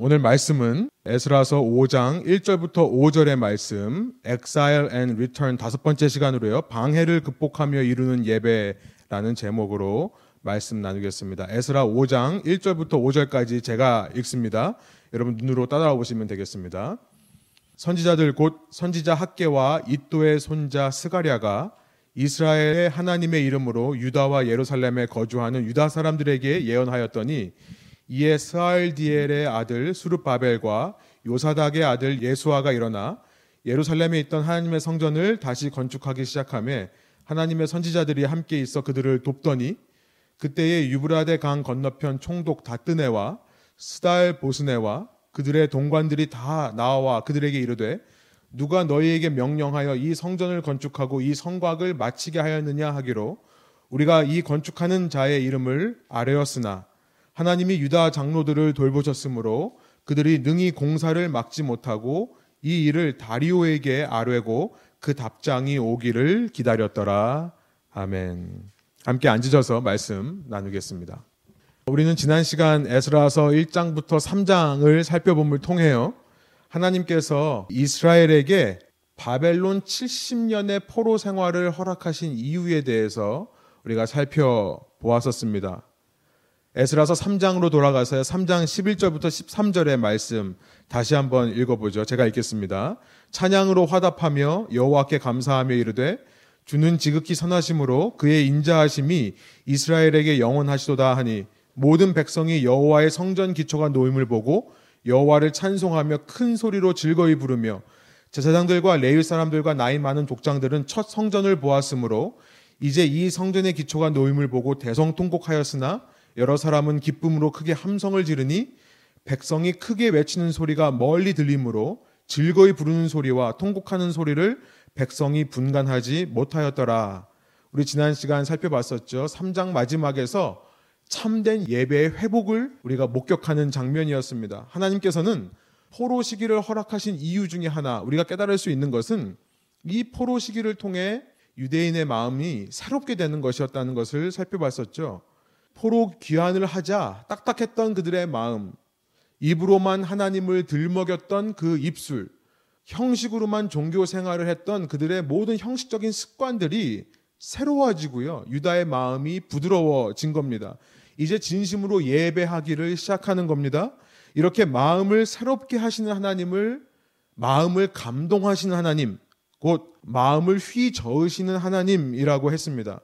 오늘 말씀은 에스라서 5장 1절부터 5절의 말씀, Exile and Return 다섯 번째 시간으로요. 방해를 극복하며 이루는 예배라는 제목으로 말씀 나누겠습니다. 에스라 5장 1절부터 5절까지 제가 읽습니다. 여러분 눈으로 따라와 보시면 되겠습니다. 선지자들 곧 선지자 학계와 이또의 손자 스가랴가 이스라엘의 하나님의 이름으로 유다와 예루살렘에 거주하는 유다 사람들에게 예언하였더니 이에 스알디엘의 아들 수르바벨과 요사닥의 아들 예수아가 일어나 예루살렘에 있던 하나님의 성전을 다시 건축하기 시작함에 하나님의 선지자들이 함께 있어 그들을 돕더니 그때에 유브라데 강 건너편 총독 다뜨네와 스달 보스네와 그들의 동관들이 다 나와 그들에게 이르되 누가 너희에게 명령하여 이 성전을 건축하고 이 성곽을 마치게 하였느냐 하기로 우리가 이 건축하는 자의 이름을 아뢰었으나 하나님이 유다 장로들을 돌보셨으므로 그들이 능히 공사를 막지 못하고 이 일을 다리오에게 아뢰고 그 답장이 오기를 기다렸더라. 아멘. 함께 앉으셔서 말씀 나누겠습니다. 우리는 지난 시간 에스라서 1장부터 3장을 살펴봄을 통해요. 하나님께서 이스라엘에게 바벨론 70년의 포로 생활을 허락하신 이유에 대해서 우리가 살펴보았었습니다. 에스라서 3장으로 돌아가서요. 3장 11절부터 13절의 말씀 다시 한번 읽어보죠. 제가 읽겠습니다. 찬양으로 화답하며 여호와께 감사하며 이르되 주는 지극히 선하심으로 그의 인자하심이 이스라엘에게 영원하시도다 하니 모든 백성이 여호와의 성전 기초가 놓임을 보고 여호와를 찬송하며 큰 소리로 즐거이 부르며 제사장들과 레위 사람들과 나이 많은 독장들은 첫 성전을 보았으므로 이제 이 성전의 기초가 놓임을 보고 대성통곡하였으나 여러 사람은 기쁨으로 크게 함성을 지르니 백성이 크게 외치는 소리가 멀리 들리므로 즐거이 부르는 소리와 통곡하는 소리를 백성이 분간하지 못하였더라. 우리 지난 시간 살펴봤었죠. 3장 마지막에서 참된 예배의 회복을 우리가 목격하는 장면이었습니다. 하나님께서는 포로 시기를 허락하신 이유 중에 하나 우리가 깨달을 수 있는 것은 이 포로 시기를 통해 유대인의 마음이 새롭게 되는 것이었다는 것을 살펴봤었죠. 포로 귀환을 하자 딱딱했던 그들의 마음, 입으로만 하나님을 들먹였던 그 입술, 형식으로만 종교 생활을 했던 그들의 모든 형식적인 습관들이 새로워지고요. 유다의 마음이 부드러워진 겁니다. 이제 진심으로 예배하기를 시작하는 겁니다. 이렇게 마음을 새롭게 하시는 하나님을 마음을 감동하시는 하나님, 곧 마음을 휘저으시는 하나님이라고 했습니다.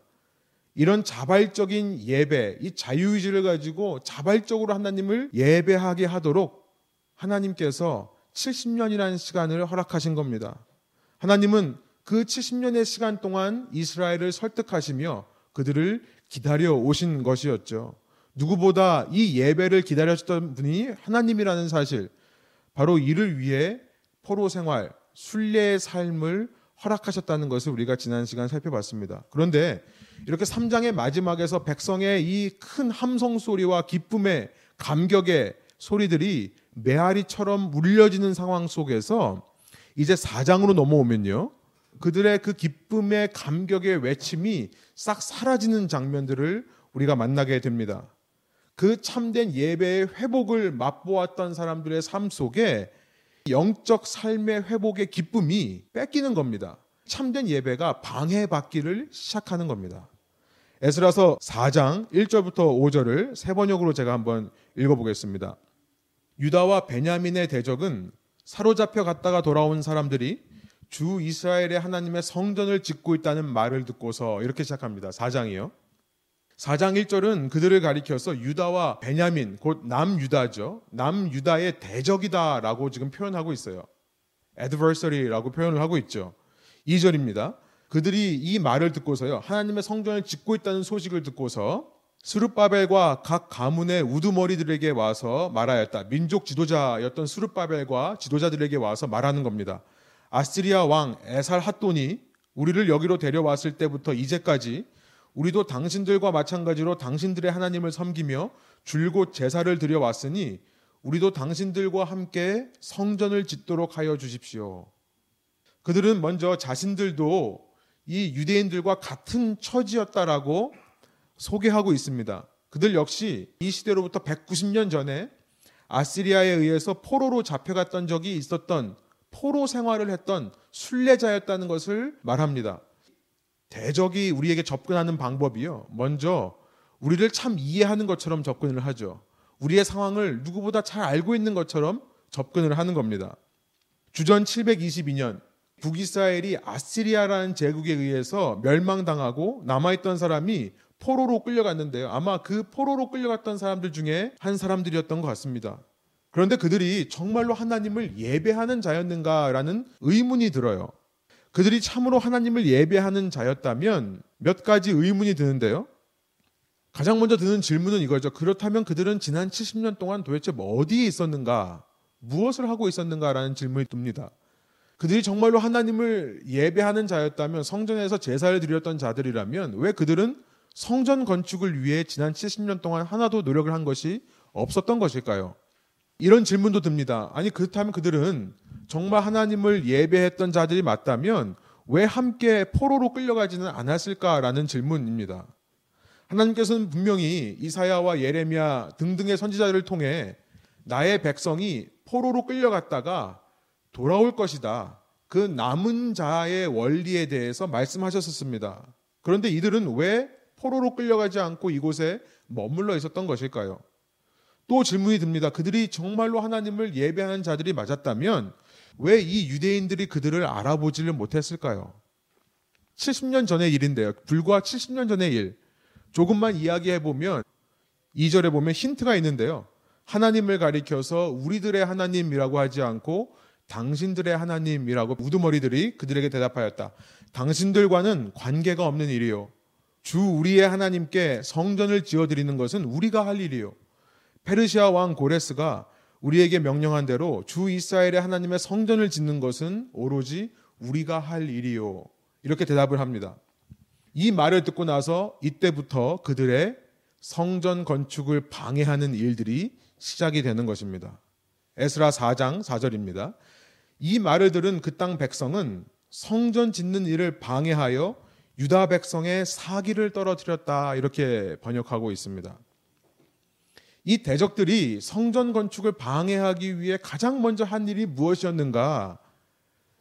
이런 자발적인 예배, 이 자유의지를 가지고 자발적으로 하나님을 예배하게 하도록 하나님께서 70년이라는 시간을 허락하신 겁니다. 하나님은 그 70년의 시간 동안 이스라엘을 설득하시며 그들을 기다려 오신 것이었죠. 누구보다 이 예배를 기다렸던 분이 하나님이라는 사실, 바로 이를 위해 포로 생활, 순례의 삶을 허락하셨다는 것을 우리가 지난 시간 살펴봤습니다. 그런데 이렇게 3장의 마지막에서 백성의 이 큰 함성 소리와 기쁨의 감격의 소리들이 메아리처럼 울려지는 상황 속에서 이제 4장으로 넘어오면요. 그들의 그 기쁨의 감격의 외침이 싹 사라지는 장면들을 우리가 만나게 됩니다. 그 참된 예배의 회복을 맛보았던 사람들의 삶 속에 영적 삶의 회복의 기쁨이 뺏기는 겁니다. 참된 예배가 방해받기를 시작하는 겁니다. 에스라서 4장 1절부터 5절을 세 번역으로 제가 한번 읽어보겠습니다. 유다와 베냐민의 대적은 사로잡혀 갔다가 돌아온 사람들이 주 이스라엘의 하나님의 성전을 짓고 있다는 말을 듣고서 이렇게 시작합니다. 4장이요. 4장 1절은 그들을 가리켜서 유다와 베냐민, 곧 남유다죠. 남유다의 대적이다라고 지금 표현하고 있어요. adversary라고 표현을 하고 있죠. 2절입니다. 그들이 이 말을 듣고서요. 하나님의 성전을 짓고 있다는 소식을 듣고서 스룹바벨과 각 가문의 우두머리들에게 와서 말하였다. 민족 지도자였던 스룹바벨과 지도자들에게 와서 말하는 겁니다. 아스리아 왕 에살 핫돈이 우리를 여기로 데려왔을 때부터 이제까지 우리도 당신들과 마찬가지로 당신들의 하나님을 섬기며 줄곧 제사를 드려왔으니 우리도 당신들과 함께 성전을 짓도록 하여 주십시오. 그들은 먼저 자신들도 이 유대인들과 같은 처지였다라고 소개하고 있습니다. 그들 역시 이 시대로부터 190년 전에 아시리아에 의해서 포로로 잡혀갔던 적이 있었던 포로 생활을 했던 순례자였다는 것을 말합니다. 대적이 우리에게 접근하는 방법이요. 먼저 우리를 참 이해하는 것처럼 접근을 하죠. 우리의 상황을 누구보다 잘 알고 있는 것처럼 접근을 하는 겁니다. 주전 722년 북이스라엘이 아시리아라는 제국에 의해서 멸망당하고 남아있던 사람이 포로로 끌려갔는데요. 아마 그 포로로 끌려갔던 사람들 중에 한 사람들이었던 것 같습니다. 그런데 그들이 정말로 하나님을 예배하는 자였는가라는 의문이 들어요. 그들이 참으로 하나님을 예배하는 자였다면 몇 가지 의문이 드는데요. 가장 먼저 드는 질문은 이거죠. 그렇다면 그들은 지난 70년 동안 도대체 뭐 어디에 있었는가? 무엇을 하고 있었는가라는 질문이 듭니다. 그들이 정말로 하나님을 예배하는 자였다면 성전에서 제사를 드렸던 자들이라면 왜 그들은 성전 건축을 위해 지난 70년 동안 하나도 노력을 한 것이 없었던 것일까요? 이런 질문도 듭니다. 아니 그렇다면 그들은 정말 하나님을 예배했던 자들이 맞다면 왜 함께 포로로 끌려가지는 않았을까라는 질문입니다. 하나님께서는 분명히 이사야와 예레미야 등등의 선지자들을 통해 나의 백성이 포로로 끌려갔다가 돌아올 것이다. 그 남은 자의 원리에 대해서 말씀하셨었습니다. 그런데 이들은 왜 포로로 끌려가지 않고 이곳에 머물러 있었던 것일까요? 또 질문이 듭니다. 그들이 정말로 하나님을 예배하는 자들이 맞았다면 왜 이 유대인들이 그들을 알아보지를 못했을까요? 70년 전의 일인데요. 불과 70년 전의 일. 조금만 이야기해 보면 2절에 보면 힌트가 있는데요. 하나님을 가리켜서 우리들의 하나님이라고 하지 않고 당신들의 하나님이라고 우두머리들이 그들에게 대답하였다. 당신들과는 관계가 없는 일이요. 주 우리의 하나님께 성전을 지어 드리는 것은 우리가 할 일이요. 페르시아 왕 고레스가 우리에게 명령한 대로 주 이스라엘의 하나님의 성전을 짓는 것은 오로지 우리가 할 일이요. 이렇게 대답을 합니다. 이 말을 듣고 나서 이때부터 그들의 성전 건축을 방해하는 일들이 시작이 되는 것입니다. 에스라 4장 4절입니다. 이 말을 들은 그 땅 백성은 성전 짓는 일을 방해하여 유다 백성의 사기를 떨어뜨렸다 이렇게 번역하고 있습니다. 이 대적들이 성전 건축을 방해하기 위해 가장 먼저 한 일이 무엇이었는가?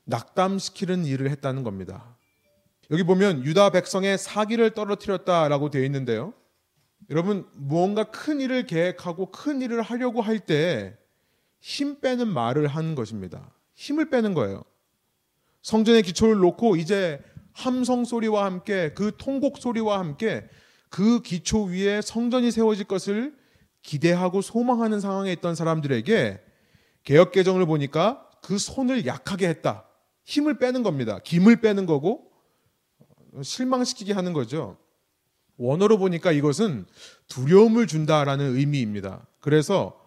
낙담시키는 일을 했다는 겁니다. 여기 보면 유다 백성의 사기를 떨어뜨렸다라고 되어 있는데요. 여러분, 무언가 큰 일을 계획하고 큰 일을 하려고 할 때 힘 빼는 말을 한 것입니다. 힘을 빼는 거예요. 성전의 기초를 놓고 이제 함성 소리와 함께 그 통곡 소리와 함께 그 기초 위에 성전이 세워질 것을 기대하고 소망하는 상황에 있던 사람들에게 개혁 개정을 보니까 그 손을 약하게 했다. 힘을 빼는 겁니다. 김을 빼는 거고 실망시키게 하는 거죠. 원어로 보니까 이것은 두려움을 준다라는 의미입니다. 그래서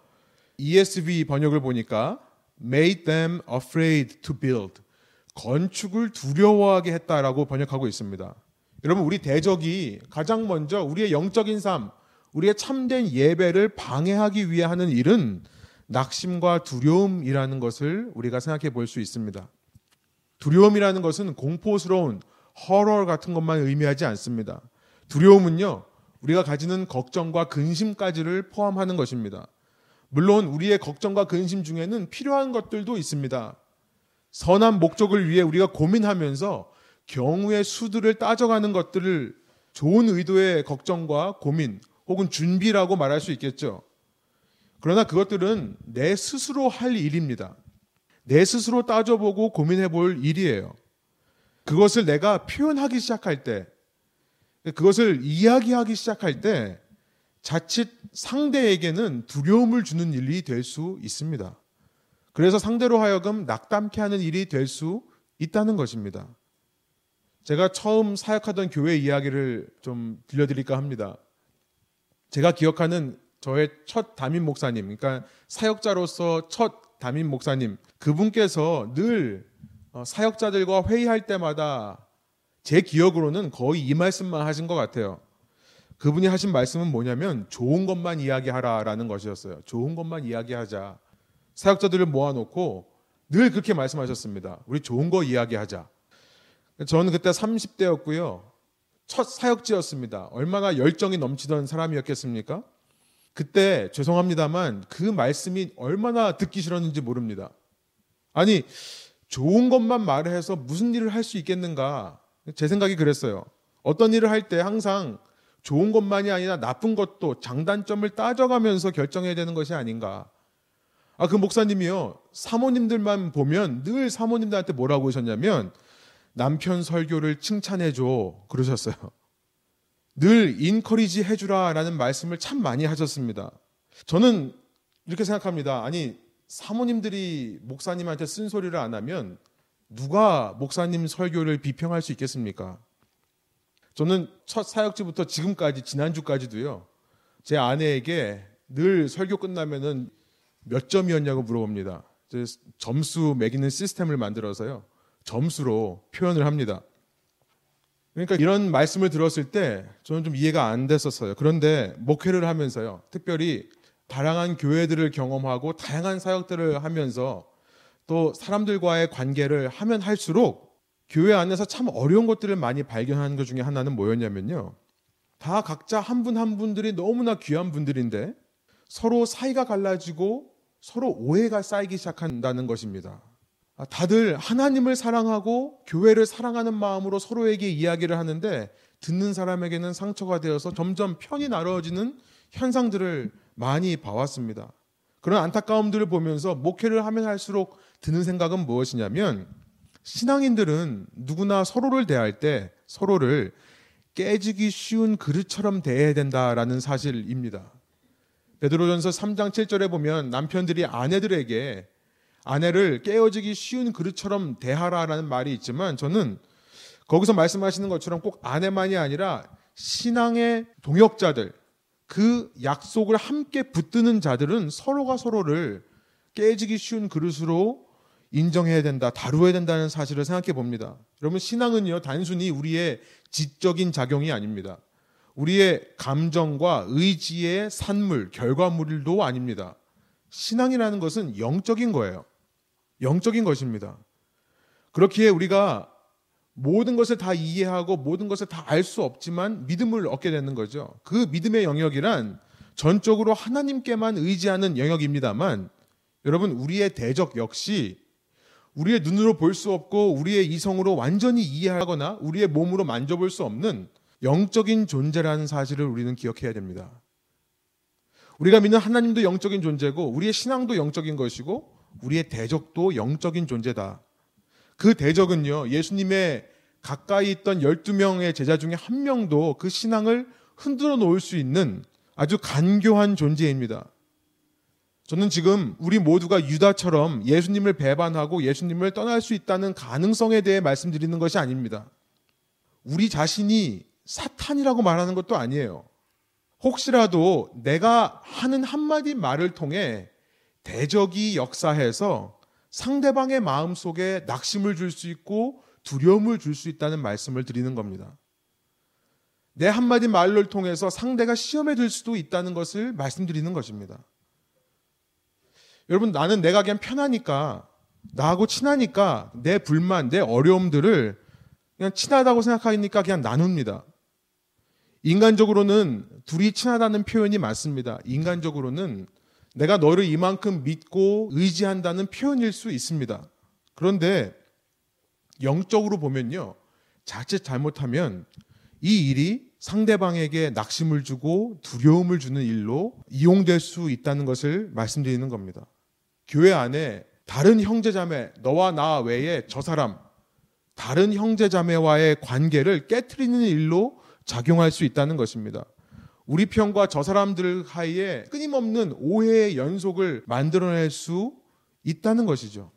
ESV 번역을 보니까 made them afraid to build. 건축을 두려워하게 했다라고 번역하고 있습니다. 여러분, 우리 대적이 가장 먼저 우리의 영적인 삶, 우리의 참된 예배를 방해하기 위해 하는 일은 낙심과 두려움이라는 것을 우리가 생각해 볼 수 있습니다. 두려움이라는 것은 공포스러운 허러 같은 것만 의미하지 않습니다. 두려움은요, 우리가 가지는 걱정과 근심까지를 포함하는 것입니다. 물론 우리의 걱정과 근심 중에는 필요한 것들도 있습니다. 선한 목적을 위해 우리가 고민하면서 경우의 수들을 따져가는 것들을 좋은 의도의 걱정과 고민 혹은 준비라고 말할 수 있겠죠. 그러나 그것들은 내 스스로 할 일입니다. 내 스스로 따져보고 고민해 볼 일이에요. 그것을 내가 표현하기 시작할 때, 그것을 이야기하기 시작할 때, 자칫 상대에게는 두려움을 주는 일이 될 수 있습니다. 그래서 상대로 하여금 낙담케 하는 일이 될 수 있다는 것입니다. 제가 처음 사역하던 교회 이야기를 좀 들려드릴까 합니다. 제가 기억하는 저의 첫 담임 목사님, 그러니까 사역자로서 첫 담임 목사님, 그분께서 늘 어, 사역자들과 회의할 때마다 제 기억으로는 거의 이 말씀만 하신 것 같아요. 그분이 하신 말씀은 뭐냐면 좋은 것만 이야기하라라는 것이었어요. 좋은 것만 이야기하자. 사역자들을 모아놓고 늘 그렇게 말씀하셨습니다. 우리 좋은 거 이야기하자. 저는 그때 30대였고요. 첫 사역지였습니다. 얼마나 열정이 넘치던 사람이었겠습니까? 그때 죄송합니다만 그 말씀이 얼마나 듣기 싫었는지 모릅니다. 아니 좋은 것만 말해서 무슨 일을 할 수 있겠는가? 제 생각이 그랬어요. 어떤 일을 할 때 항상 좋은 것만이 아니라 나쁜 것도 장단점을 따져가면서 결정해야 되는 것이 아닌가. 아, 그 목사님이요. 사모님들만 보면 늘 사모님들한테 뭐라고 하셨냐면 남편 설교를 칭찬해줘. 그러셨어요. 늘 인커리지 해주라 라는 말씀을 참 많이 하셨습니다. 저는 이렇게 생각합니다. 아니, 사모님들이 목사님한테 쓴소리를 안 하면 누가 목사님 설교를 비평할 수 있겠습니까? 저는 첫 사역지부터 지금까지 지난주까지도요. 제 아내에게 늘 설교 끝나면은 몇 점이었냐고 물어봅니다. 점수 매기는 시스템을 만들어서요. 점수로 표현을 합니다. 그러니까 이런 말씀을 들었을 때 저는 좀 이해가 안 됐었어요. 그런데 목회를 하면서요. 특별히 다양한 교회들을 경험하고 다양한 사역들을 하면서 또 사람들과의 관계를 하면 할수록 교회 안에서 참 어려운 것들을 많이 발견하는 것 중에 하나는 뭐였냐면요. 다 각자 한분한 분들이 너무나 귀한 분들인데 서로 사이가 갈라지고 서로 오해가 쌓이기 시작한다는 것입니다. 아, 다들 하나님을 사랑하고 교회를 사랑하는 마음으로 서로에게 이야기를 하는데 듣는 사람에게는 상처가 되어서 점점 편이 나눠지는 현상들을 많이 봐왔습니다. 그런 안타까움들을 보면서 목회를 하면 할수록 드는 생각은 무엇이냐면 신앙인들은 누구나 서로를 대할 때 서로를 깨지기 쉬운 그릇처럼 대해야 된다라는 사실입니다. 베드로전서 3장 7절에 보면 남편들이 아내들에게 아내를 깨어지기 쉬운 그릇처럼 대하라라는 말이 있지만 저는 거기서 말씀하시는 것처럼 꼭 아내만이 아니라 신앙의 동역자들 그 약속을 함께 붙드는 자들은 서로가 서로를 깨지기 쉬운 그릇으로 인정해야 된다, 다루어야 된다는 사실을 생각해 봅니다. 여러분, 신앙은요, 단순히 우리의 지적인 작용이 아닙니다. 우리의 감정과 의지의 산물, 결과물도 아닙니다. 신앙이라는 것은 영적인 거예요. 영적인 것입니다. 그렇기에 우리가 모든 것을 다 이해하고 모든 것을 다 알 수 없지만 믿음을 얻게 되는 거죠. 그 믿음의 영역이란 전적으로 하나님께만 의지하는 영역입니다만 여러분 우리의 대적 역시 우리의 눈으로 볼 수 없고 우리의 이성으로 완전히 이해하거나 우리의 몸으로 만져볼 수 없는 영적인 존재라는 사실을 우리는 기억해야 됩니다. 우리가 믿는 하나님도 영적인 존재고 우리의 신앙도 영적인 것이고 우리의 대적도 영적인 존재다. 그 대적은요, 예수님의 가까이 있던 12명의 제자 중에 한 명도 그 신앙을 흔들어 놓을 수 있는 아주 간교한 존재입니다. 저는 지금 우리 모두가 유다처럼 예수님을 배반하고 예수님을 떠날 수 있다는 가능성에 대해 말씀드리는 것이 아닙니다. 우리 자신이 사탄이라고 말하는 것도 아니에요. 혹시라도 내가 하는 한마디 말을 통해 대적이 역사해서 상대방의 마음 속에 낙심을 줄 수 있고 두려움을 줄 수 있다는 말씀을 드리는 겁니다. 내 한마디 말을 통해서 상대가 시험에 들 수도 있다는 것을 말씀드리는 것입니다. 여러분, 나는 내가 그냥 편하니까, 나하고 친하니까 내 불만, 내 어려움들을 그냥 친하다고 생각하니까 그냥 나눕니다. 인간적으로는 둘이 친하다는 표현이 맞습니다. 인간적으로는 내가 너를 이만큼 믿고 의지한다는 표현일 수 있습니다. 그런데 영적으로 보면요. 자칫 잘못하면 이 일이 상대방에게 낙심을 주고 두려움을 주는 일로 이용될 수 있다는 것을 말씀드리는 겁니다. 교회 안에 다른 형제자매, 너와 나 외에 저 사람, 다른 형제자매와의 관계를 깨뜨리는 일로 작용할 수 있다는 것입니다. 우리 편과 저 사람들 사이에 끊임없는 오해의 연속을 만들어낼 수 있다는 것이죠.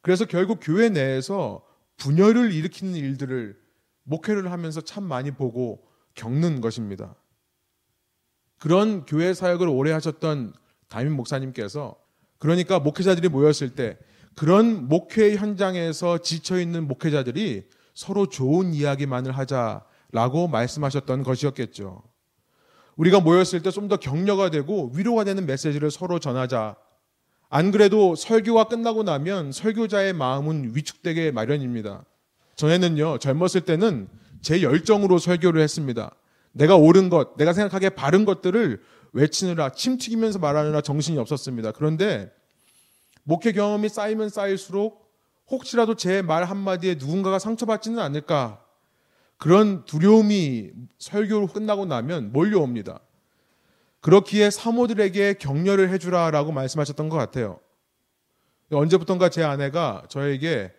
그래서 결국 교회 내에서 분열을 일으키는 일들을 목회를 하면서 참 많이 보고 겪는 것입니다. 그런 교회 사역을 오래 하셨던 담임 목사님께서 그러니까 목회자들이 모였을 때 그런 목회 현장에서 지쳐 있는 목회자들이 서로 좋은 이야기만을 하자라고 말씀하셨던 것이었겠죠. 우리가 모였을 때 좀 더 격려가 되고 위로가 되는 메시지를 서로 전하자. 안 그래도 설교가 끝나고 나면 설교자의 마음은 위축되게 마련입니다. 전에는요, 젊었을 때는 제 열정으로 설교를 했습니다. 내가 옳은 것, 내가 생각하기에 바른 것들을 외치느라 침 튀기면서 말하느라 정신이 없었습니다. 그런데 목회 경험이 쌓이면 쌓일수록 혹시라도 제 말 한마디에 누군가가 상처받지는 않을까 그런 두려움이 설교 끝나고 나면 몰려옵니다. 그렇기에 사모들에게 격려를 해주라라고 말씀하셨던 것 같아요. 언제부턴가 제 아내가 저에게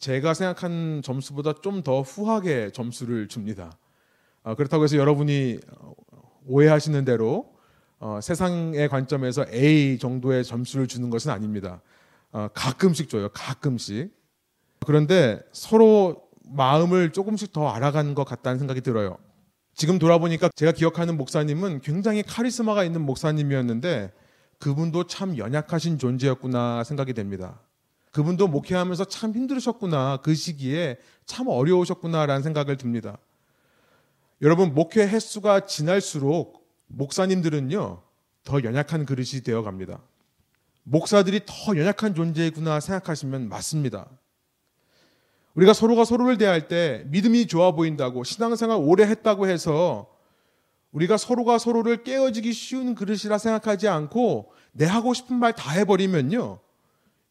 제가 생각한 점수보다 좀 더 후하게 점수를 줍니다. 어, 그렇다고 해서 여러분이 오해하시는 대로 어, 세상의 관점에서 A 정도의 점수를 주는 것은 아닙니다. 어, 가끔씩 줘요. 가끔씩. 그런데 서로 마음을 조금씩 더 알아가는 것 같다는 생각이 들어요. 지금 돌아보니까 제가 기억하는 목사님은 굉장히 카리스마가 있는 목사님이었는데 그분도 참 연약하신 존재였구나 생각이 됩니다. 그분도 목회하면서 참 힘들으셨구나. 그 시기에 참 어려우셨구나라는 생각을 듭니다. 여러분, 목회 횟수가 지날수록 목사님들은요, 더 연약한 그릇이 되어 갑니다. 목사들이 더 연약한 존재구나 생각하시면 맞습니다. 우리가 서로가 서로를 대할 때 믿음이 좋아 보인다고 신앙생활 오래 했다고 해서 우리가 서로가 서로를 깨어지기 쉬운 그릇이라 생각하지 않고 내 하고 싶은 말 다 해버리면요.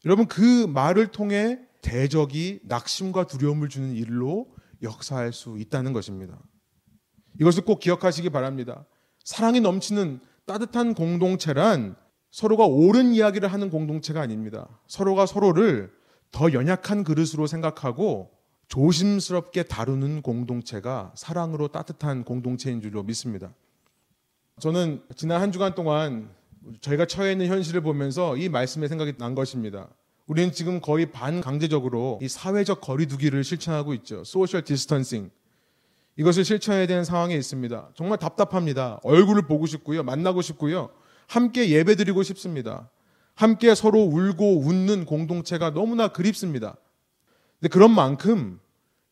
여러분 그 말을 통해 대적이 낙심과 두려움을 주는 일로 역사할 수 있다는 것입니다. 이것을 꼭 기억하시기 바랍니다. 사랑이 넘치는 따뜻한 공동체란 서로가 옳은 이야기를 하는 공동체가 아닙니다. 서로가 서로를 더 연약한 그릇으로 생각하고 조심스럽게 다루는 공동체가 사랑으로 따뜻한 공동체인 줄로 믿습니다. 저는 지난 한 주간 동안 저희가 처해 있는 현실을 보면서 이 말씀에 생각이 난 것입니다. 우리는 지금 거의 반강제적으로 이 사회적 거리두기를 실천하고 있죠. social distancing. 이것을 실천해야 되는 상황에 있습니다. 정말 답답합니다. 얼굴을 보고 싶고요. 만나고 싶고요. 함께 예배 드리고 싶습니다. 함께 서로 울고 웃는 공동체가 너무나 그립습니다. 근데 그런 만큼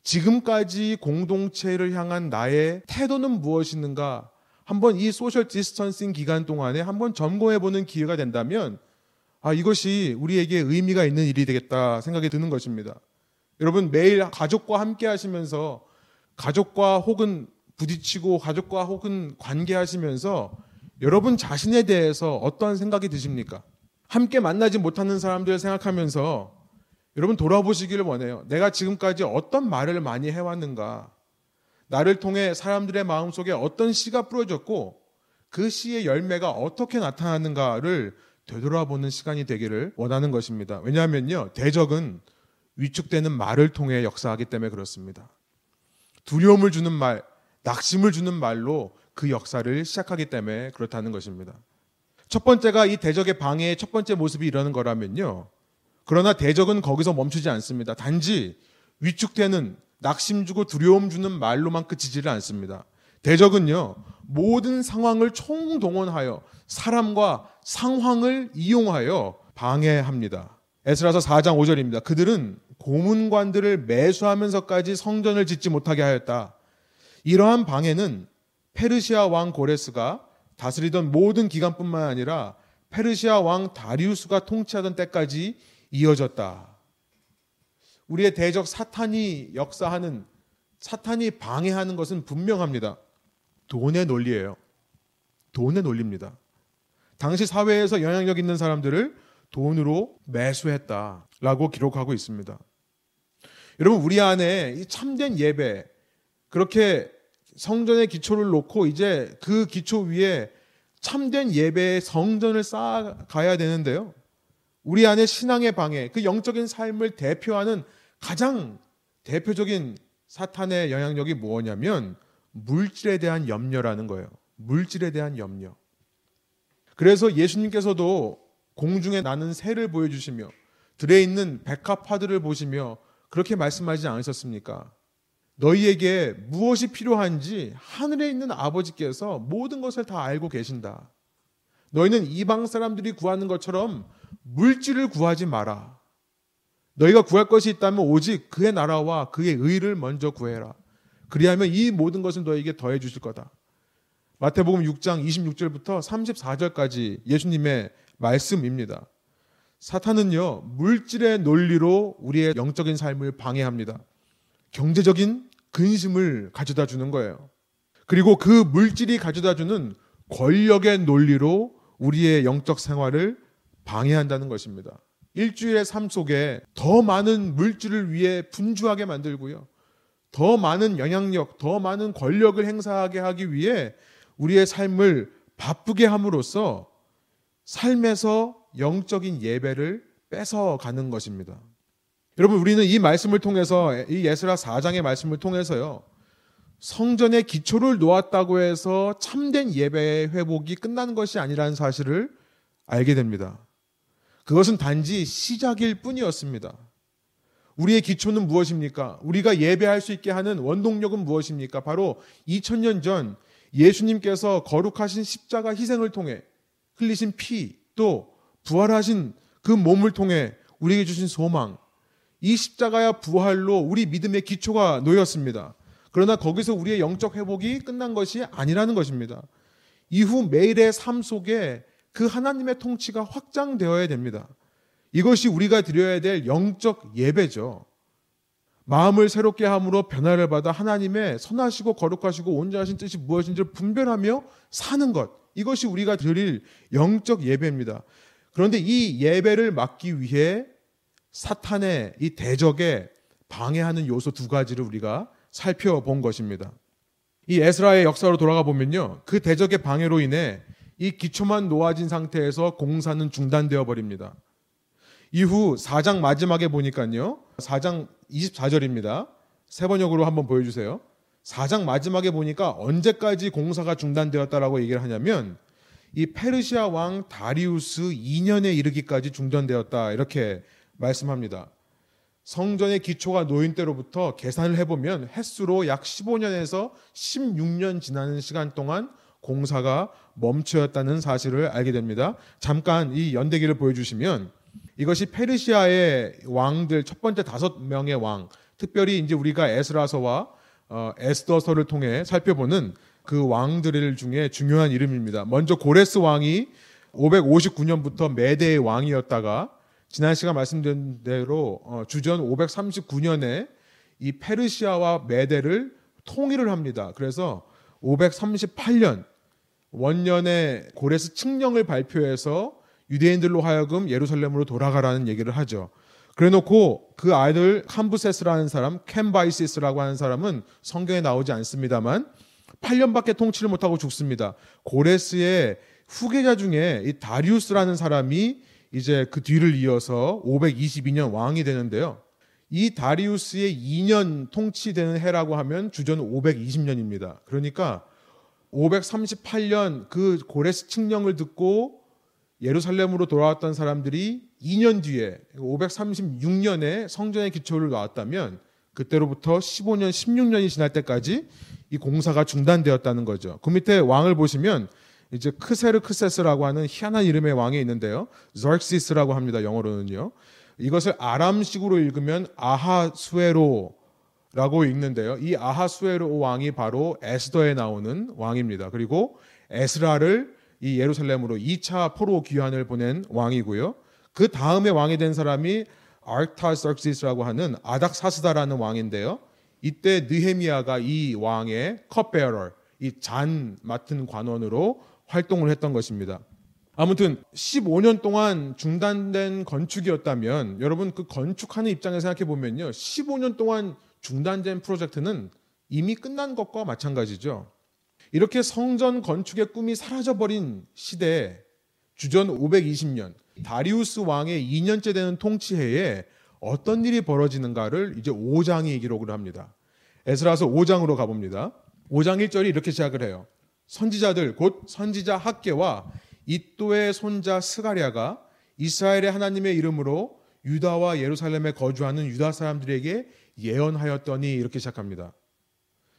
지금까지 공동체를 향한 나의 태도는 무엇이는가 한번 이 social distancing 기간 동안에 한번 점검해 보는 기회가 된다면 아 이것이 우리에게 의미가 있는 일이 되겠다 생각이 드는 것입니다. 여러분 매일 가족과 함께 하시면서 가족과 혹은 부딪히고 가족과 혹은 관계하시면서 여러분 자신에 대해서 어떤 생각이 드십니까? 함께 만나지 못하는 사람들을 생각하면서 여러분 돌아보시기를 원해요. 내가 지금까지 어떤 말을 많이 해왔는가? 나를 통해 사람들의 마음속에 어떤 씨가 뿌려졌고 그 씨의 열매가 어떻게 나타나는가를 되돌아보는 시간이 되기를 원하는 것입니다. 왜냐하면요. 대적은 위축되는 말을 통해 역사하기 때문에 그렇습니다. 두려움을 주는 말, 낙심을 주는 말로 그 역사를 시작하기 때문에 그렇다는 것입니다. 첫 번째가 이 대적의 방해의 첫 번째 모습이 이러는 거라면요. 그러나 대적은 거기서 멈추지 않습니다. 단지 위축되는 낙심 주고 두려움 주는 말로만 그치지를 않습니다. 대적은요, 모든 상황을 총동원하여 사람과 상황을 이용하여 방해합니다. 에스라서 4장 5절입니다. 그들은 고문관들을 매수하면서까지 성전을 짓지 못하게 하였다. 이러한 방해는 페르시아 왕 고레스가 다스리던 모든 기간뿐만 아니라 페르시아 왕 다리우스가 통치하던 때까지 이어졌다. 우리의 대적 사탄이 역사하는 사탄이 방해하는 것은 분명합니다. 돈의 논리예요. 돈의 논리입니다. 당시 사회에서 영향력 있는 사람들을 돈으로 매수했다라고 기록하고 있습니다. 여러분 우리 안에 이 참된 예배 그렇게 성전의 기초를 놓고 이제 그 기초 위에 참된 예배의 성전을 쌓아가야 되는데요. 우리 안에 신앙의 방해, 그 영적인 삶을 대표하는 가장 대표적인 사탄의 영향력이 뭐냐면 물질에 대한 염려라는 거예요. 물질에 대한 염려. 그래서 예수님께서도 공중에 나는 새를 보여주시며 들에 있는 백합화들을 보시며 그렇게 말씀하지 않으셨습니까? 너희에게 무엇이 필요한지 하늘에 있는 아버지께서 모든 것을 다 알고 계신다. 너희는 이방 사람들이 구하는 것처럼 물질을 구하지 마라. 너희가 구할 것이 있다면 오직 그의 나라와 그의 의를 먼저 구해라. 그리하면 이 모든 것을 너에게 더해 주실 거다. 마태복음 6장 26절부터 34절까지 예수님의 말씀입니다. 사탄은요, 물질의 논리로 우리의 영적인 삶을 방해합니다. 경제적인 근심을 가져다 주는 거예요. 그리고 그 물질이 가져다 주는 권력의 논리로 우리의 영적 생활을 방해한다는 것입니다. 일주일의 삶 속에 더 많은 물질을 위해 분주하게 만들고요. 더 많은 영향력, 더 많은 권력을 행사하게 하기 위해 우리의 삶을 바쁘게 함으로써 삶에서 영적인 예배를 뺏어가는 것입니다. 여러분, 우리는 이 말씀을 통해서, 이 예스라 4장의 말씀을 통해서요, 성전의 기초를 놓았다고 해서 참된 예배의 회복이 끝나는 것이 아니라는 사실을 알게 됩니다. 그것은 단지 시작일 뿐이었습니다. 우리의 기초는 무엇입니까? 우리가 예배할 수 있게 하는 원동력은 무엇입니까? 바로 2000년 전 예수님께서 거룩하신 십자가 희생을 통해 흘리신 피, 또 부활하신 그 몸을 통해 우리에게 주신 소망, 이 십자가야 부활로 우리 믿음의 기초가 놓였습니다. 그러나 거기서 우리의 영적 회복이 끝난 것이 아니라는 것입니다. 이후 매일의 삶 속에 그 하나님의 통치가 확장되어야 됩니다. 이것이 우리가 드려야 될 영적 예배죠. 마음을 새롭게 함으로 변화를 받아 하나님의 선하시고 거룩하시고 온전하신 뜻이 무엇인지를 분별하며 사는 것. 이것이 우리가 드릴 영적 예배입니다. 그런데 이 예배를 막기 위해 사탄의 이 대적에 방해하는 요소 두 가지를 우리가 살펴본 것입니다. 이 에스라의 역사로 돌아가 보면요. 그 대적의 방해로 인해 이 기초만 놓아진 상태에서 공사는 중단되어 버립니다. 이후 4장 마지막에 보니까요. 4장 24절입니다. 세 번역으로 한번 보여주세요. 4장 마지막에 보니까 언제까지 공사가 중단되었다라고 얘기를 하냐면 이 페르시아 왕 다리우스 2년에 이르기까지 중단되었다 이렇게 말씀합니다. 성전의 기초가 놓인 때로부터 계산을 해보면 횟수로 약 15년에서 16년 지나는 시간 동안 공사가 멈추었다는 사실을 알게 됩니다. 잠깐 이 연대기를 보여주시면 이것이 페르시아의 왕들 첫 번째 다섯 명의 왕, 특별히 이제 우리가 에스라서와 어, 에스더서를 통해 살펴보는 그 왕들 중에 중요한 이름입니다. 먼저 고레스 왕이 559년부터 메대의 왕이었다가 지난 시간 말씀드린 대로 어, 주전 539년에 이 페르시아와 메대를 통일을 합니다. 그래서 538년 원년에 고레스 칙령을 발표해서 유대인들로 하여금 예루살렘으로 돌아가라는 얘기를 하죠. 그래 놓고 그 아들 캄부세스라는 사람, 캠바이시스라고 하는 사람은 성경에 나오지 않습니다만 8년밖에 통치를 못하고 죽습니다. 고레스의 후계자 중에 이 다리우스라는 사람이 이제 그 뒤를 이어서 522년 왕이 되는데요. 이 다리우스의 2년 통치되는 해라고 하면 주전 520년입니다. 그러니까 538년 그 고레스 칙령을 듣고 예루살렘으로 돌아왔던 사람들이 2년 뒤에 536년에 성전의 기초를 놨다면 그때로부터 15년, 16년이 지날 때까지 이 공사가 중단되었다는 거죠. 그 밑에 왕을 보시면 이제 크세르 크세스라고 하는 희한한 이름의 왕이 있는데요. 절시스라고 합니다. 영어로는요. 이것을 아람식으로 읽으면 아하수에로라고 읽는데요. 이 아하수에로 왕이 바로 에스더에 나오는 왕입니다. 그리고 에스라를 이 예루살렘으로 2차 포로 귀환을 보낸 왕이고요. 그 다음에 왕이 된 사람이 아르타서크시스라고 하는 아닥사스다라는 왕인데요. 이때 느헤미야가 이 왕의 컵베어러, 이 잔 맡은 관원으로 활동을 했던 것입니다. 아무튼 15년 동안 중단된 건축이었다면 여러분 그 건축하는 입장에서 생각해 보면요. 15년 동안 중단된 프로젝트는 이미 끝난 것과 마찬가지죠. 이렇게 성전 건축의 꿈이 사라져버린 시대에 주전 520년 다리우스 왕의 2년째 되는 통치해에 어떤 일이 벌어지는가를 이제 5장이 기록을 합니다. 에스라서 5장으로 가봅니다. 5장 1절이 이렇게 시작을 해요. 선지자들 곧 선지자 학계와 이또의 손자 스가랴가 이스라엘의 하나님의 이름으로 유다와 예루살렘에 거주하는 유다 사람들에게 예언하였더니 이렇게 시작합니다.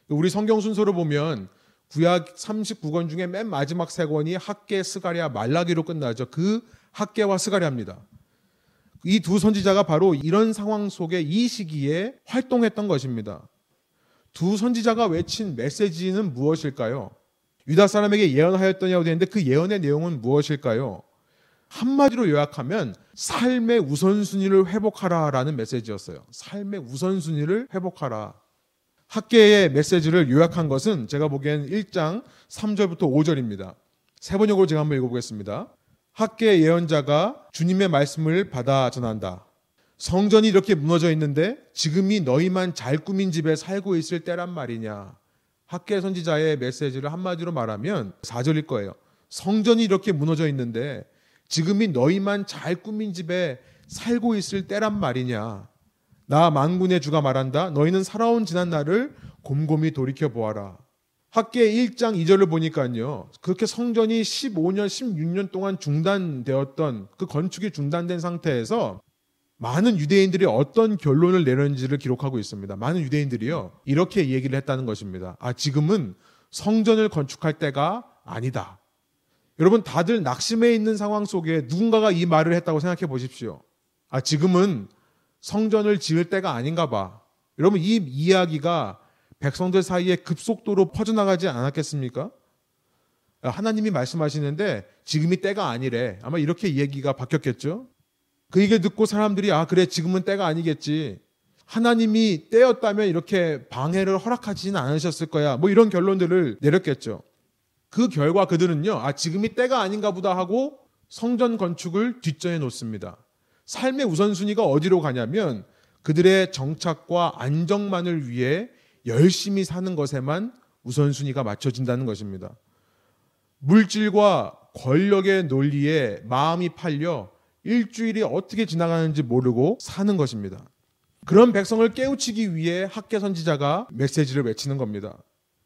우리 성경 순서로 보면 구약 39권 중에 맨 마지막 세 권이 학계, 스가랴, 말라기로 끝나죠. 그 학계와 스가랴입니다. 이 두 선지자가 바로 이런 상황 속에 이 시기에 활동했던 것입니다. 두 선지자가 외친 메시지는 무엇일까요? 유다 사람에게 예언하였더냐고 되는데 그 예언의 내용은 무엇일까요? 한마디로 요약하면 삶의 우선순위를 회복하라라는 메시지였어요. 삶의 우선순위를 회복하라. 학계의 메시지를 요약한 것은 제가 보기엔 1장 3절부터 5절입니다. 세 번역으로 제가 한번 읽어보겠습니다. 학계 예언자가 주님의 말씀을 받아 전한다. 성전이 이렇게 무너져 있는데 지금이 너희만 잘 꾸민 집에 살고 있을 때란 말이냐. 학계 선지자의 메시지를 한마디로 말하면 4절일 거예요. 성전이 이렇게 무너져 있는데 지금이 너희만 잘 꾸민 집에 살고 있을 때란 말이냐. 나 만군의 주가 말한다. 너희는 살아온 지난 날을 곰곰이 돌이켜 보아라. 학계 1장 2절을 보니까요. 그렇게 성전이 15년, 16년 동안 중단되었던 그 건축이 중단된 상태에서 많은 유대인들이 어떤 결론을 내렸는지를 기록하고 있습니다. 많은 유대인들이요. 이렇게 얘기를 했다는 것입니다. 아, 지금은 성전을 건축할 때가 아니다. 여러분, 다들 낙심해 있는 상황 속에 누군가가 이 말을 했다고 생각해 보십시오. 아, 지금은 성전을 지을 때가 아닌가 봐. 여러분, 이 이야기가 백성들 사이에 급속도로 퍼져나가지 않았겠습니까? 하나님이 말씀하시는데 지금이 때가 아니래. 아마 이렇게 얘기가 바뀌었겠죠? 그 얘기 듣고 사람들이 아, 그래, 지금은 때가 아니겠지. 하나님이 때였다면 이렇게 방해를 허락하지는 않으셨을 거야. 뭐 이런 결론들을 내렸겠죠. 그 결과 그들은요, 아, 지금이 때가 아닌가 보다 하고 성전 건축을 뒷전에 놓습니다. 삶의 우선순위가 어디로 가냐면 그들의 정착과 안정만을 위해 열심히 사는 것에만 우선순위가 맞춰진다는 것입니다. 물질과 권력의 논리에 마음이 팔려 일주일이 어떻게 지나가는지 모르고 사는 것입니다. 그런 백성을 깨우치기 위해 학계 선지자가 메시지를 외치는 겁니다.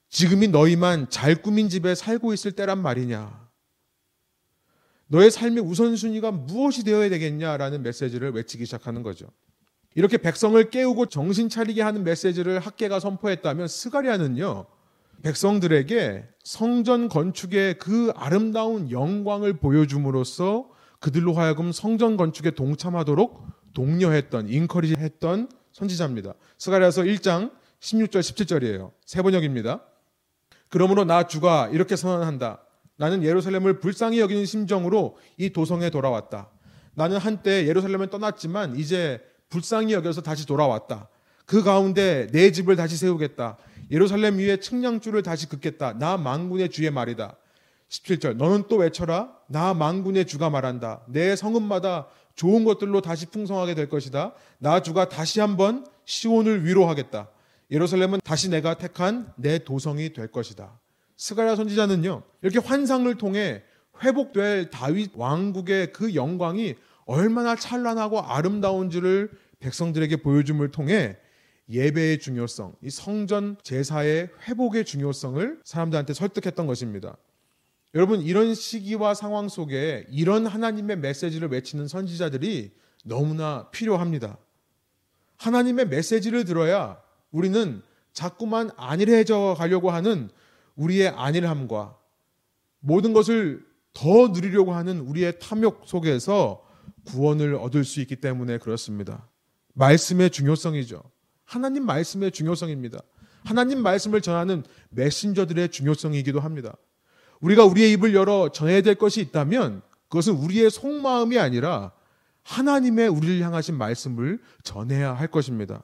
지금이 너희만 잘 꾸민 집에 살고 있을 때란 말이냐. 너의 삶의 우선순위가 무엇이 되어야 되겠냐라는 메시지를 외치기 시작하는 거죠. 이렇게 백성을 깨우고 정신 차리게 하는 메시지를 학계가 선포했다면 스가리아는요. 백성들에게 성전 건축의 그 아름다운 영광을 보여줌으로써 그들로 하여금 성전 건축에 동참하도록 독려했던 인커리지했던 선지자입니다. 스가리아서 1장 16절 17절이에요. 세 번역입니다. 그러므로 나 주가 이렇게 선언한다. 나는 예루살렘을 불쌍히 여기는 심정으로 이 도성에 돌아왔다. 나는 한때 예루살렘을 떠났지만 이제 불쌍히 여겨서 다시 돌아왔다. 그 가운데 내 집을 다시 세우겠다. 예루살렘 위에 측량줄을 다시 긋겠다. 나 망군의 주의 말이다. 17절 너는 또 외쳐라. 나 망군의 주가 말한다. 내 성읍마다 좋은 것들로 다시 풍성하게 될 것이다. 나 주가 다시 한번 시온을 위로하겠다. 예루살렘은 다시 내가 택한 내 도성이 될 것이다. 스가랴 선지자는요. 이렇게 환상을 통해 회복될 다윗 왕국의 그 영광이 얼마나 찬란하고 아름다운지를 백성들에게 보여줌을 통해 예배의 중요성, 이 성전 제사의 회복의 중요성을 사람들한테 설득했던 것입니다. 여러분, 이런 시기와 상황 속에 이런 하나님의 메시지를 외치는 선지자들이 너무나 필요합니다. 하나님의 메시지를 들어야 우리는 자꾸만 안일해져 가려고 하는 우리의 안일함과 모든 것을 더 누리려고 하는 우리의 탐욕 속에서 구원을 얻을 수 있기 때문에 그렇습니다. 말씀의 중요성이죠. 하나님 말씀의 중요성입니다. 하나님 말씀을 전하는 메신저들의 중요성이기도 합니다. 우리가 우리의 입을 열어 전해야 될 것이 있다면 그것은 우리의 속마음이 아니라 하나님의 우리를 향하신 말씀을 전해야 할 것입니다.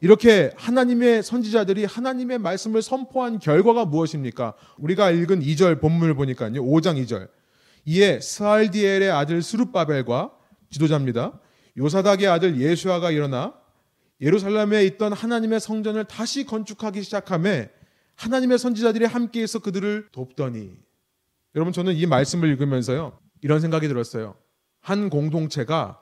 이렇게 하나님의 선지자들이 하나님의 말씀을 선포한 결과가 무엇입니까? 우리가 읽은 2절 본문을 보니까요. 5장 2절. 이에 스알디엘의 아들 스룹바벨과 지도자입니다. 요사닥의 아들 예수아가 일어나 예루살렘에 있던 하나님의 성전을 다시 건축하기 시작함에 하나님의 선지자들이 함께해서 그들을 돕더니 여러분 저는 이 말씀을 읽으면서요 이런 생각이 들었어요. 한 공동체가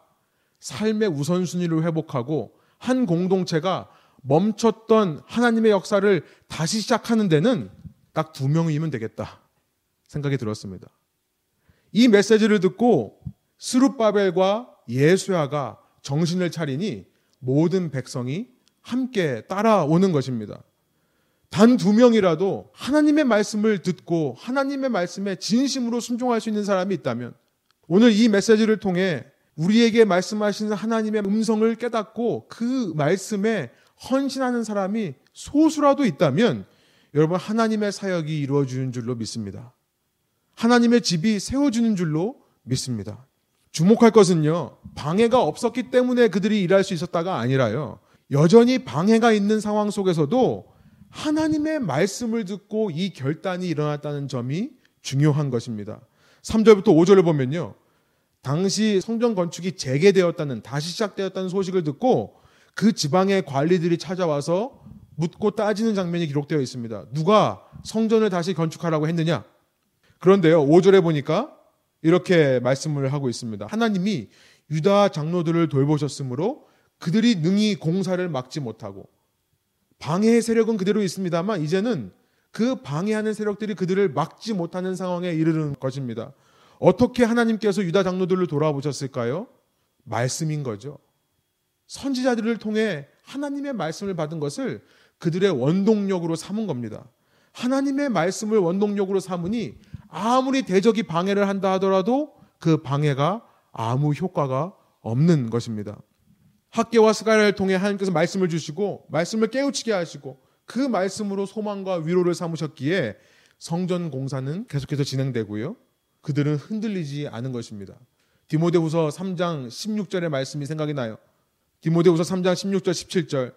삶의 우선순위를 회복하고 한 공동체가 멈췄던 하나님의 역사를 다시 시작하는 데는 딱 두 명이면 되겠다 생각이 들었습니다. 이 메시지를 듣고 스룹바벨과 예수야가 정신을 차리니 모든 백성이 함께 따라오는 것입니다. 단 두 명이라도 하나님의 말씀을 듣고 하나님의 말씀에 진심으로 순종할 수 있는 사람이 있다면 오늘 이 메시지를 통해 우리에게 말씀하시는 하나님의 음성을 깨닫고 그 말씀에 헌신하는 사람이 소수라도 있다면 여러분 하나님의 사역이 이루어지는 줄로 믿습니다. 하나님의 집이 세워지는 줄로 믿습니다. 주목할 것은요, 방해가 없었기 때문에 그들이 일할 수 있었다가 아니라요, 여전히 방해가 있는 상황 속에서도 하나님의 말씀을 듣고 이 결단이 일어났다는 점이 중요한 것입니다. 3절부터 5절을 보면요. 당시 성전 건축이 재개되었다는 다시 시작되었다는 소식을 듣고 그 지방의 관리들이 찾아와서 묻고 따지는 장면이 기록되어 있습니다. 누가 성전을 다시 건축하라고 했느냐? 그런데요. 5절에 보니까 이렇게 말씀을 하고 있습니다. 하나님이 유다 장로들을 돌보셨으므로 그들이 능히 공사를 막지 못하고 방해의 세력은 그대로 있습니다만 이제는 그 방해하는 세력들이 그들을 막지 못하는 상황에 이르는 것입니다. 어떻게 하나님께서 유다 장로들을 돌아보셨을까요? 말씀인 거죠. 선지자들을 통해 하나님의 말씀을 받은 것을 그들의 원동력으로 삼은 겁니다. 하나님의 말씀을 원동력으로 삼으니 아무리 대적이 방해를 한다 하더라도 그 방해가 아무 효과가 없는 것입니다. 학계와 스가랴를 통해 하나님께서 말씀을 주시고 말씀을 깨우치게 하시고 그 말씀으로 소망과 위로를 삼으셨기에 성전 공사는 계속해서 진행되고요. 그들은 흔들리지 않은 것입니다. 디모데후서 3장 16절의 말씀이 생각이 나요. 디모데후서 3장 16절 17절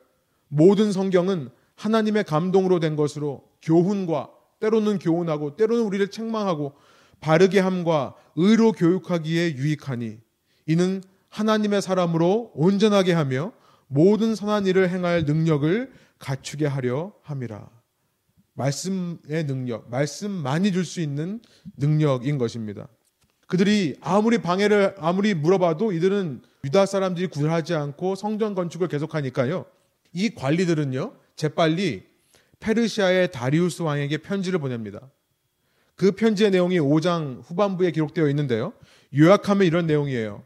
모든 성경은 하나님의 감동으로 된 것으로 교훈과 때로는 교훈하고 때로는 우리를 책망하고 바르게 함과 의로 교육하기에 유익하니 이는 하나님의 사람으로 온전하게 하며 모든 선한 일을 행할 능력을 갖추게 하려 함이라. 말씀의 능력, 말씀 많이 줄 수 있는 능력인 것입니다. 그들이 아무리 방해를 아무리 물어봐도 이들은 유다 사람들이 구하지 않고 성전 건축을 계속하니까요. 이 관리들은요, 재빨리 페르시아의 다리우스 왕에게 편지를 보냅니다. 그 편지의 내용이 5장 후반부에 기록되어 있는데요. 요약하면 이런 내용이에요.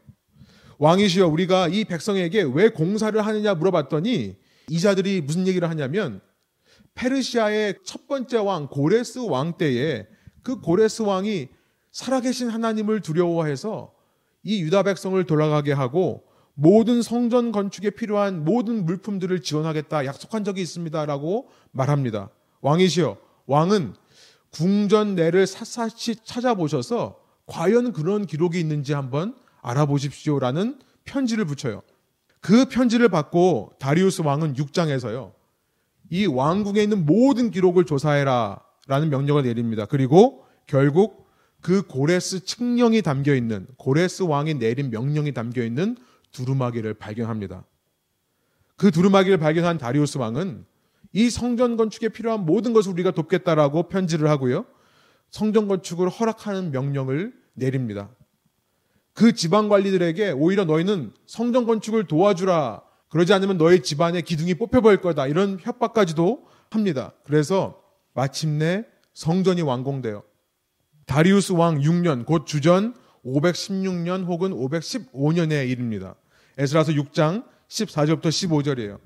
왕이시여 우리가 이 백성에게 왜 공사를 하느냐 물어봤더니 이자들이 무슨 얘기를 하냐면 페르시아의 첫 번째 왕 고레스 왕 때에 그 고레스 왕이 살아계신 하나님을 두려워해서 이 유다 백성을 돌아가게 하고 모든 성전 건축에 필요한 모든 물품들을 지원하겠다 약속한 적이 있습니다라고 말합니다. 왕이시여 왕은 궁전 내를 샅샅이 찾아보셔서 과연 그런 기록이 있는지 한번 알아보십시오라는 편지를 붙여요. 그 편지를 받고 다리우스 왕은 6장에서요. 이 왕궁에 있는 모든 기록을 조사해라 라는 명령을 내립니다. 그리고 결국 그 고레스 칙령이 담겨 있는 고레스 왕이 내린 명령이 담겨 있는 두루마기를 발견합니다. 그 두루마기를 발견한 다리우스 왕은 이 성전 건축에 필요한 모든 것을 우리가 돕겠다라고 편지를 하고요. 성전 건축을 허락하는 명령을 내립니다. 그 지방 관리들에게 오히려 너희는 성전 건축을 도와주라. 그러지 않으면 너희 집안의 기둥이 뽑혀버릴 거다. 이런 협박까지도 합니다. 그래서 마침내 성전이 완공되어 다리우스 왕 6년, 곧 주전 516년 혹은 515년에 이릅니다. 에스라서 6장 14절부터 15절이에요.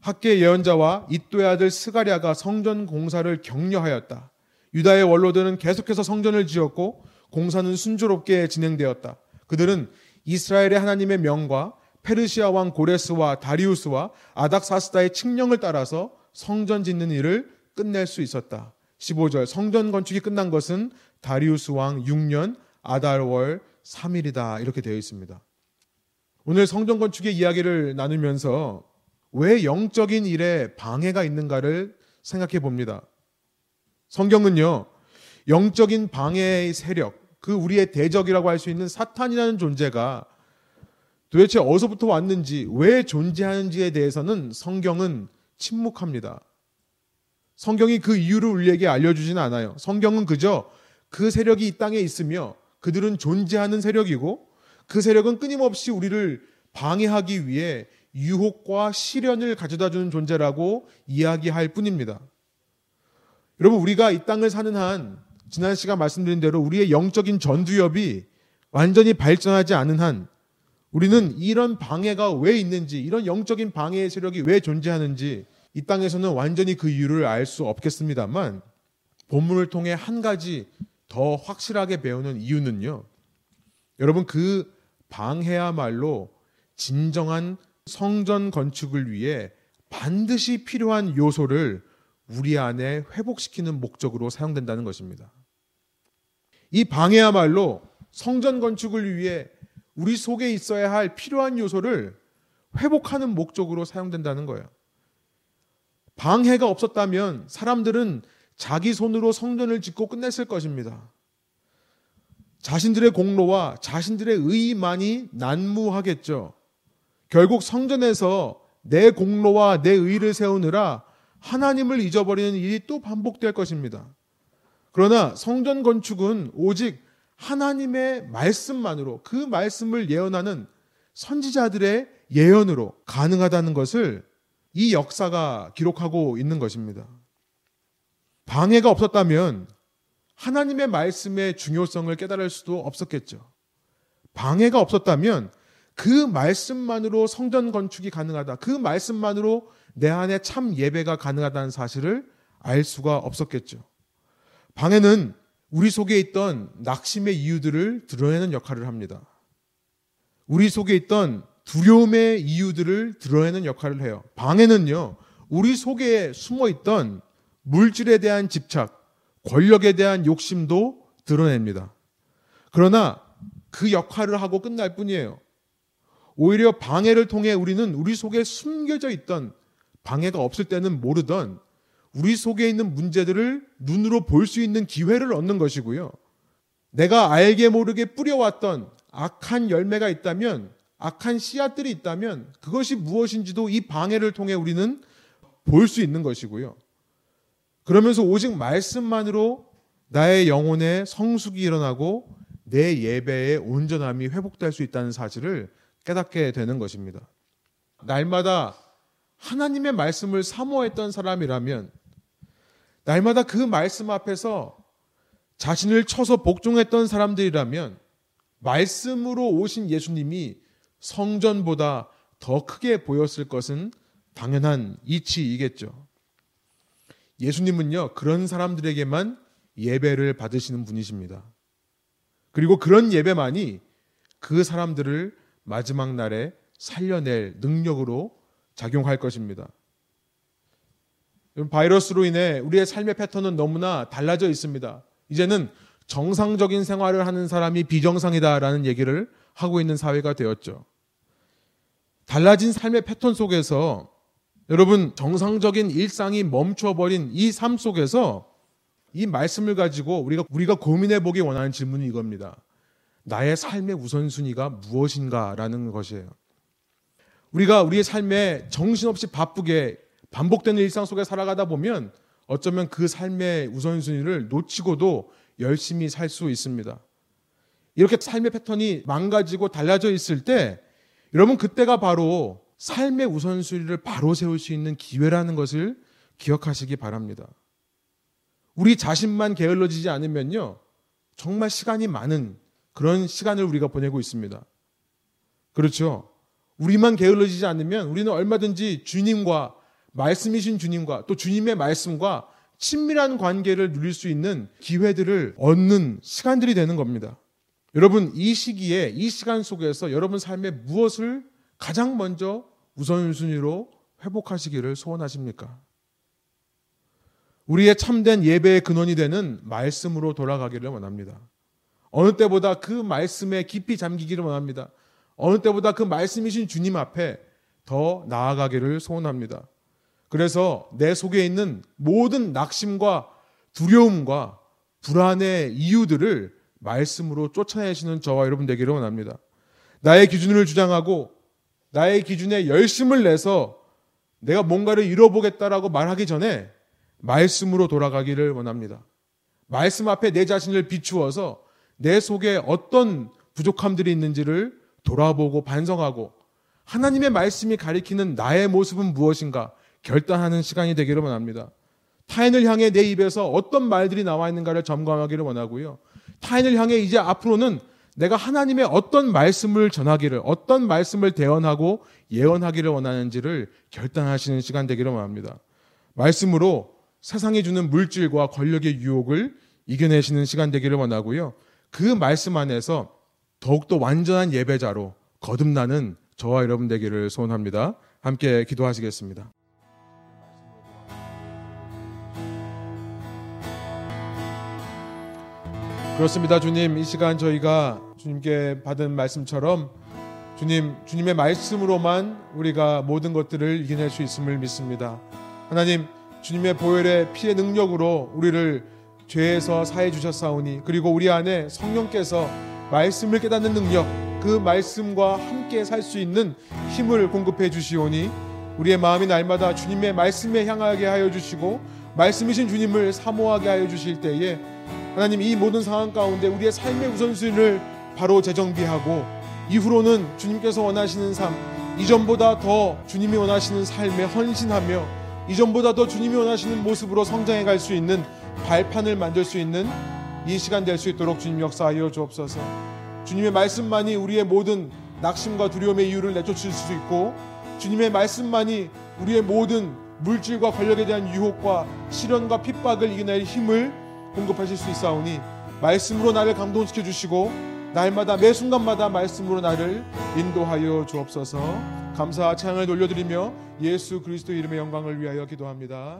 학계 예언자와 이또의 아들 스가랴가 성전 공사를 격려하였다. 유다의 원로들은 계속해서 성전을 지었고 공사는 순조롭게 진행되었다. 그들은 이스라엘의 하나님의 명과 페르시아 왕 고레스와 다리우스와 아닥사스다의 칙령을 따라서 성전 짓는 일을 끝낼 수 있었다. 15절 성전 건축이 끝난 것은 다리우스 왕 6년 아달월 3일이다. 이렇게 되어 있습니다. 오늘 성전 건축의 이야기를 나누면서 왜 영적인 일에 방해가 있는가를 생각해 봅니다. 성경은요, 영적인 방해의 세력, 그 우리의 대적이라고 할 수 있는 사탄이라는 존재가 도대체 어디서부터 왔는지, 왜 존재하는지에 대해서는 성경은 침묵합니다. 성경이 그 이유를 우리에게 알려주지는 않아요. 성경은 그저 그 세력이 이 땅에 있으며 그들은 존재하는 세력이고 그 세력은 끊임없이 우리를 방해하기 위해 유혹과 시련을 가져다 주는 존재라고 이야기할 뿐입니다. 여러분, 우리가 이 땅을 사는 한, 지난 시간 말씀드린 대로 우리의 영적인 전두엽이 완전히 발전하지 않은 한, 우리는 이런 방해가 왜 있는지, 이런 영적인 방해의 세력이 왜 존재하는지, 이 땅에서는 완전히 그 이유를 알 수 없겠습니다만, 본문을 통해 한 가지 더 확실하게 배우는 이유는요. 여러분, 그 방해야말로 진정한 성전 건축을 위해 반드시 필요한 요소를 우리 안에 회복시키는 목적으로 사용된다는 것입니다. 이 방해야말로 성전 건축을 위해 우리 속에 있어야 할 필요한 요소를 회복하는 목적으로 사용된다는 거예요. 방해가 없었다면 사람들은 자기 손으로 성전을 짓고 끝냈을 것입니다. 자신들의 공로와 자신들의 의만이 난무하겠죠. 결국 성전에서 내 공로와 내 의를 세우느라 하나님을 잊어버리는 일이 또 반복될 것입니다. 그러나 성전 건축은 오직 하나님의 말씀만으로 그 말씀을 예언하는 선지자들의 예언으로 가능하다는 것을 이 역사가 기록하고 있는 것입니다. 방해가 없었다면 하나님의 말씀의 중요성을 깨달을 수도 없었겠죠. 방해가 없었다면 그 말씀만으로 성전 건축이 가능하다. 그 말씀만으로 내 안에 참 예배가 가능하다는 사실을 알 수가 없었겠죠. 방해는 우리 속에 있던 낙심의 이유들을 드러내는 역할을 합니다. 우리 속에 있던 두려움의 이유들을 드러내는 역할을 해요. 방해는요, 우리 속에 숨어 있던 물질에 대한 집착, 권력에 대한 욕심도 드러냅니다. 그러나 그 역할을 하고 끝날 뿐이에요. 오히려 방해를 통해 우리는 우리 속에 숨겨져 있던 방해가 없을 때는 모르던 우리 속에 있는 문제들을 눈으로 볼 수 있는 기회를 얻는 것이고요. 내가 알게 모르게 뿌려왔던 악한 열매가 있다면, 악한 씨앗들이 있다면 그것이 무엇인지도 이 방해를 통해 우리는 볼 수 있는 것이고요. 그러면서 오직 말씀만으로 나의 영혼의 성숙이 일어나고 내 예배의 온전함이 회복될 수 있다는 사실을 깨닫게 되는 것입니다. 날마다 하나님의 말씀을 사모했던 사람이라면 날마다 그 말씀 앞에서 자신을 쳐서 복종했던 사람들이라면 말씀으로 오신 예수님이 성전보다 더 크게 보였을 것은 당연한 이치이겠죠. 예수님은요, 그런 사람들에게만 예배를 받으시는 분이십니다. 그리고 그런 예배만이 그 사람들을 마지막 날에 살려낼 능력으로 작용할 것입니다. 바이러스로 인해 우리의 삶의 패턴은 너무나 달라져 있습니다. 이제는 정상적인 생활을 하는 사람이 비정상이다라는 얘기를 하고 있는 사회가 되었죠. 달라진 삶의 패턴 속에서 여러분 정상적인 일상이 멈춰버린 이 삶 속에서 이 말씀을 가지고 우리가 우리가 고민해 보기 원하는 질문이 이겁니다. 나의 삶의 우선순위가 무엇인가라는 것이에요. 우리가 우리의 삶에 정신없이 바쁘게 반복되는 일상 속에 살아가다 보면 어쩌면 그 삶의 우선순위를 놓치고도 열심히 살 수 있습니다. 이렇게 삶의 패턴이 망가지고 달라져 있을 때 여러분 그때가 바로 삶의 우선순위를 바로 세울 수 있는 기회라는 것을 기억하시기 바랍니다. 우리 자신만 게을러지지 않으면요. 정말 시간이 많은 그런 시간을 우리가 보내고 있습니다. 그렇죠. 우리만 게을러지지 않으면 우리는 얼마든지 주님과 말씀이신 주님과 또 주님의 말씀과 친밀한 관계를 누릴 수 있는 기회들을 얻는 시간들이 되는 겁니다. 여러분, 이 시기에, 이 시간 속에서 여러분 삶에 무엇을 가장 먼저 우선순위로 회복하시기를 소원하십니까? 우리의 참된 예배의 근원이 되는 말씀으로 돌아가기를 원합니다. 어느 때보다 그 말씀에 깊이 잠기기를 원합니다. 어느 때보다 그 말씀이신 주님 앞에 더 나아가기를 소원합니다. 그래서 내 속에 있는 모든 낙심과 두려움과 불안의 이유들을 말씀으로 쫓아내시는 저와 여러분 되기를 원합니다. 나의 기준을 주장하고 나의 기준에 열심을 내서 내가 뭔가를 이뤄보겠다라고 말하기 전에 말씀으로 돌아가기를 원합니다. 말씀 앞에 내 자신을 비추어서 내 속에 어떤 부족함들이 있는지를 돌아보고 반성하고 하나님의 말씀이 가리키는 나의 모습은 무엇인가 결단하는 시간이 되기를 원합니다. 타인을 향해 내 입에서 어떤 말들이 나와 있는가를 점검하기를 원하고요. 타인을 향해 이제 앞으로는 내가 하나님의 어떤 말씀을 전하기를, 어떤 말씀을 대언하고 예언하기를 원하는지를 결단하시는 시간 되기를 원합니다. 말씀으로 세상이 주는 물질과 권력의 유혹을 이겨내시는 시간 되기를 원하고요. 그 말씀 안에서 더욱더 완전한 예배자로 거듭나는 저와 여러분 되기를 소원합니다. 함께 기도하시겠습니다. 그렇습니다, 주님. 이 시간 저희가 주님께 받은 말씀처럼 주님, 주님의 말씀으로만 우리가 모든 것들을 이겨낼 수 있음을 믿습니다. 하나님, 주님의 보혈의 피의 능력으로 우리를 죄에서 사해 주셨사오니 그리고 우리 안에 성령께서 말씀을 깨닫는 능력 그 말씀과 함께 살 수 있는 힘을 공급해 주시오니 우리의 마음이 날마다 주님의 말씀에 향하게 하여 주시고 말씀이신 주님을 사모하게 하여 주실 때에 하나님 이 모든 상황 가운데 우리의 삶의 우선순위를 바로 재정비하고 이후로는 주님께서 원하시는 삶 이전보다 더 주님이 원하시는 삶에 헌신하며 이전보다 더 주님이 원하시는 모습으로 성장해 갈 수 있는 발판을 만들 수 있는 이 시간 될 수 있도록 주님 역사하여 주옵소서. 주님의 말씀만이 우리의 모든 낙심과 두려움의 이유를 내쫓을 수 있고 주님의 말씀만이 우리의 모든 물질과 권력에 대한 유혹과 시련과 핍박을 이겨낼 힘을 공급하실 수 있사오니 말씀으로 나를 감동시켜 주시고 날마다 매 순간마다 말씀으로 나를 인도하여 주옵소서. 감사와 찬양을 돌려드리며 예수 그리스도 이름의 영광을 위하여 기도합니다.